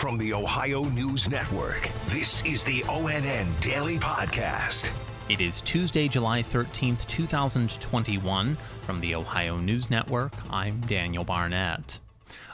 From the Ohio News Network, this is the ONN Daily Podcast. It is Tuesday, July 13th, 2021. From the Ohio News Network, I'm Daniel Barnett.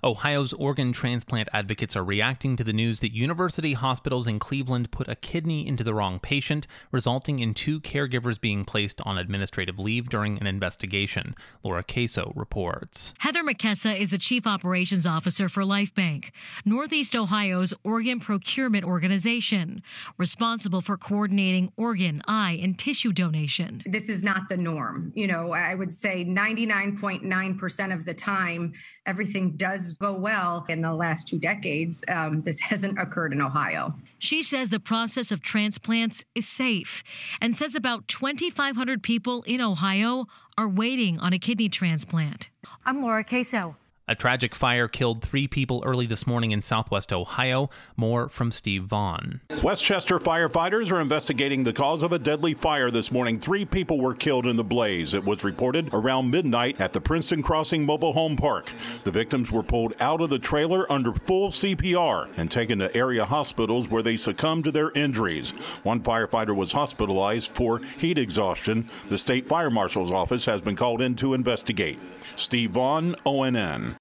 Ohio's organ transplant advocates are reacting to the news that university hospitals in Cleveland put a kidney into the wrong patient, resulting in two caregivers being placed on administrative leave during an investigation. Laura Queso reports. Heather McKessa is the chief operations officer for LifeBank, Northeast Ohio's organ procurement organization, responsible for coordinating organ, eye, and tissue donation. This is not the norm. You know, I would say 99.9% of the time, everything does go well in the last two decades. Um, this hasn't occurred in Ohio. She says the process of transplants is safe and says about 2,500 people in Ohio are waiting on a kidney transplant. I'm Laura Queso. A tragic fire killed three people early this morning in southwest Ohio. More from Steve Vaughn. West Chester firefighters are investigating the cause of a deadly fire this morning. Three people were killed in the blaze. It was reported around midnight at the Princeton Crossing Mobile Home Park. The victims were pulled out of the trailer under full CPR and taken to area hospitals where they succumbed to their injuries. One firefighter was hospitalized for heat exhaustion. The state fire marshal's office has been called in to investigate. Steve Vaughn, ONN.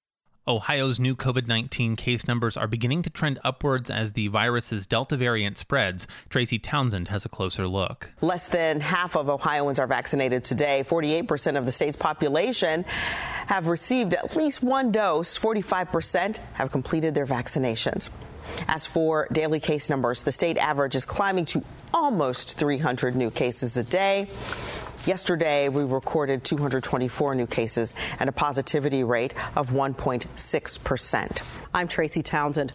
Ohio's new COVID 19 case numbers are beginning to trend upwards as the virus's Delta variant spreads. Tracy Townsend has a closer look. Less than half of Ohioans are vaccinated today. 48% of the state's population have received at least one dose. 45% have completed their vaccinations. As for daily case numbers, the state average is climbing to almost 300 new cases a day. Yesterday, we recorded 224 new cases and a positivity rate of 1.6%. I'm Tracy Townsend.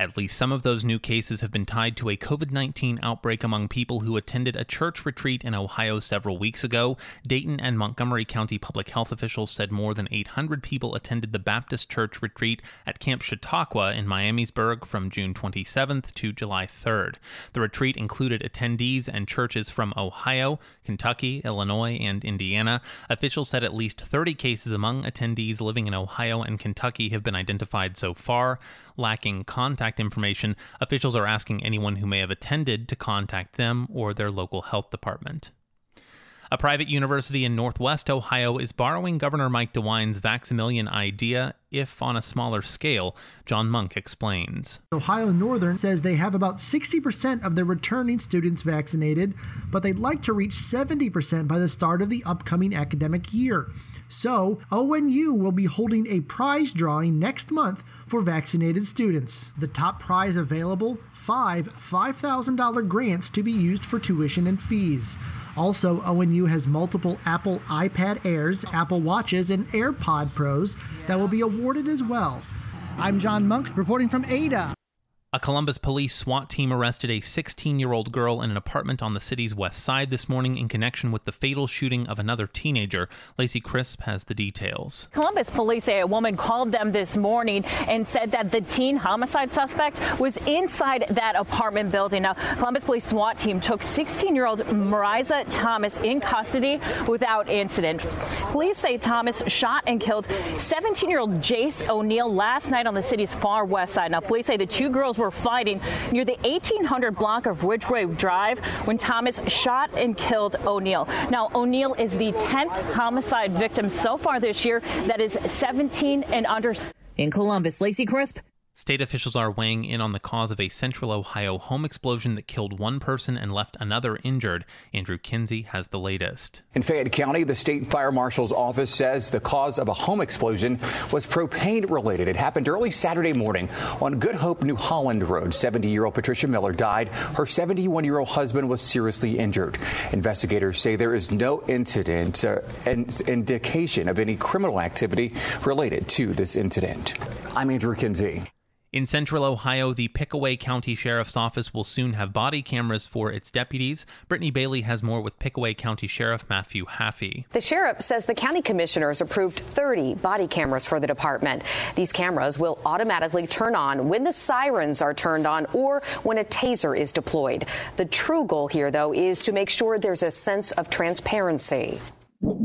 At least some of those new cases have been tied to a COVID 19 outbreak among people who attended a church retreat in Ohio several weeks ago. Dayton and Montgomery County public health officials said more than 800 people attended the Baptist Church retreat at Camp Chautauqua in Miamisburg from June 27th to July 3rd. The retreat included attendees and churches from Ohio, Kentucky, Illinois, and Indiana. Officials said at least 30 cases among attendees living in Ohio and Kentucky have been identified so far. Lacking contact information, officials are asking anyone who may have attended to contact them or their local health department. A private university in Northwest Ohio is borrowing Governor Mike DeWine's Vax-a-Million idea, if on a smaller scale. John Monk explains. Ohio Northern says they have about 60% of their returning students vaccinated, but they'd like to reach 70% by the start of the upcoming academic year. So, ONU will be holding a prize drawing next month for vaccinated students. The top prize available five $5,000 grants to be used for tuition and fees. Also, ONU has multiple Apple iPad Airs, Apple Watches, and AirPod Pros that will be awarded as well. I'm John Monk reporting from Ada. A Columbus police SWAT team arrested a 16 year old girl in an apartment on the city's west side this morning in connection with the fatal shooting of another teenager. Lacey Crisp has the details. Columbus police say a woman called them this morning and said that the teen homicide suspect was inside that apartment building. Now, Columbus police SWAT team took 16 year old Mariza Thomas in custody without incident. Police say Thomas shot and killed 17 year old Jace O'Neill last night on the city's far west side. Now, police say the two girls were fighting near the 1800 block of Ridgeway Drive when Thomas shot and killed O'Neill. Now, O'Neill is the 10th homicide victim so far this year that is 17 and under. In Columbus, Lacey Crisp, State officials are weighing in on the cause of a central Ohio home explosion that killed one person and left another injured. Andrew Kinsey has the latest. In Fayette County, the state fire marshal's office says the cause of a home explosion was propane related. It happened early Saturday morning on Good Hope, New Holland Road. 70 year old Patricia Miller died. Her 71 year old husband was seriously injured. Investigators say there is no incident uh, and indication of any criminal activity related to this incident. I'm Andrew Kinsey. In central Ohio, the Pickaway County Sheriff's Office will soon have body cameras for its deputies. Brittany Bailey has more with Pickaway County Sheriff Matthew Hafey. The sheriff says the county commissioners approved 30 body cameras for the department. These cameras will automatically turn on when the sirens are turned on or when a taser is deployed. The true goal here, though, is to make sure there's a sense of transparency.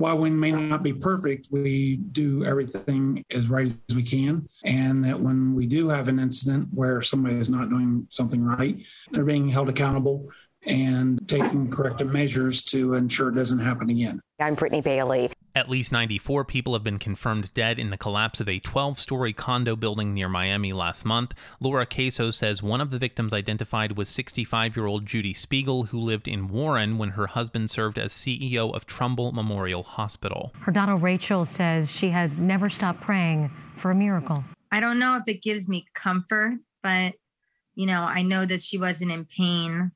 While we may not be perfect, we do everything as right as we can. And that when we do have an incident where somebody is not doing something right, they're being held accountable and taking corrective measures to ensure it doesn't happen again. I'm Brittany Bailey. At least 94 people have been confirmed dead in the collapse of a 12 story condo building near Miami last month. Laura Queso says one of the victims identified was 65 year old Judy Spiegel, who lived in Warren when her husband served as CEO of Trumbull Memorial Hospital. Her daughter Rachel says she had never stopped praying for a miracle. I don't know if it gives me comfort, but you know, I know that she wasn't in pain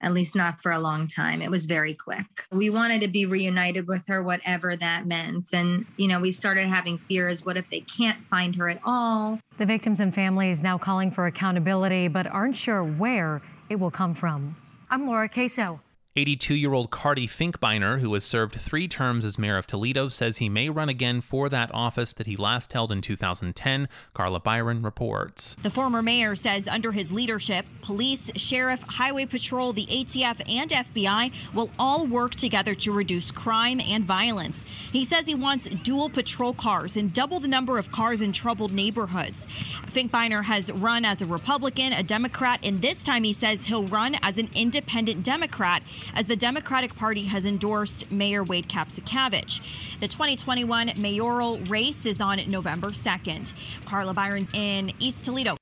at least not for a long time. It was very quick. We wanted to be reunited with her, whatever that meant. And, you know, we started having fears what if they can't find her at all? The victims and families now calling for accountability, but aren't sure where it will come from. I'm Laura Queso. 82 year old Carty Finkbeiner, who has served three terms as mayor of Toledo, says he may run again for that office that he last held in 2010. Carla Byron reports. The former mayor says under his leadership, police, sheriff, highway patrol, the ATF, and FBI will all work together to reduce crime and violence. He says he wants dual patrol cars and double the number of cars in troubled neighborhoods. Finkbeiner has run as a Republican, a Democrat, and this time he says he'll run as an independent Democrat as the Democratic Party has endorsed Mayor Wade Kapszukiewicz. The 2021 mayoral race is on November 2nd. Carla Byron in East Toledo.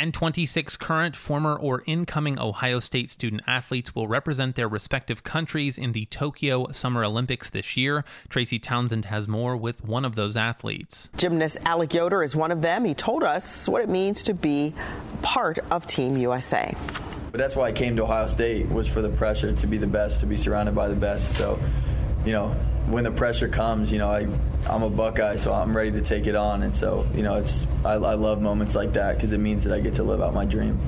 And 26 current, former, or incoming Ohio State student athletes will represent their respective countries in the Tokyo Summer Olympics this year. Tracy Townsend has more with one of those athletes. Gymnast Alec Yoder is one of them. He told us what it means to be part of Team USA. But that's why I came to Ohio State was for the pressure to be the best, to be surrounded by the best. So, you know, when the pressure comes, you know, I I'm a Buckeye, so I'm ready to take it on. And so, you know, it's I, I love moments like that because it means that I get to live out my dream.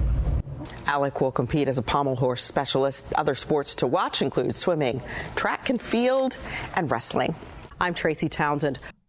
Alec will compete as a pommel horse specialist. Other sports to watch include swimming, track and field, and wrestling. I'm Tracy Townsend.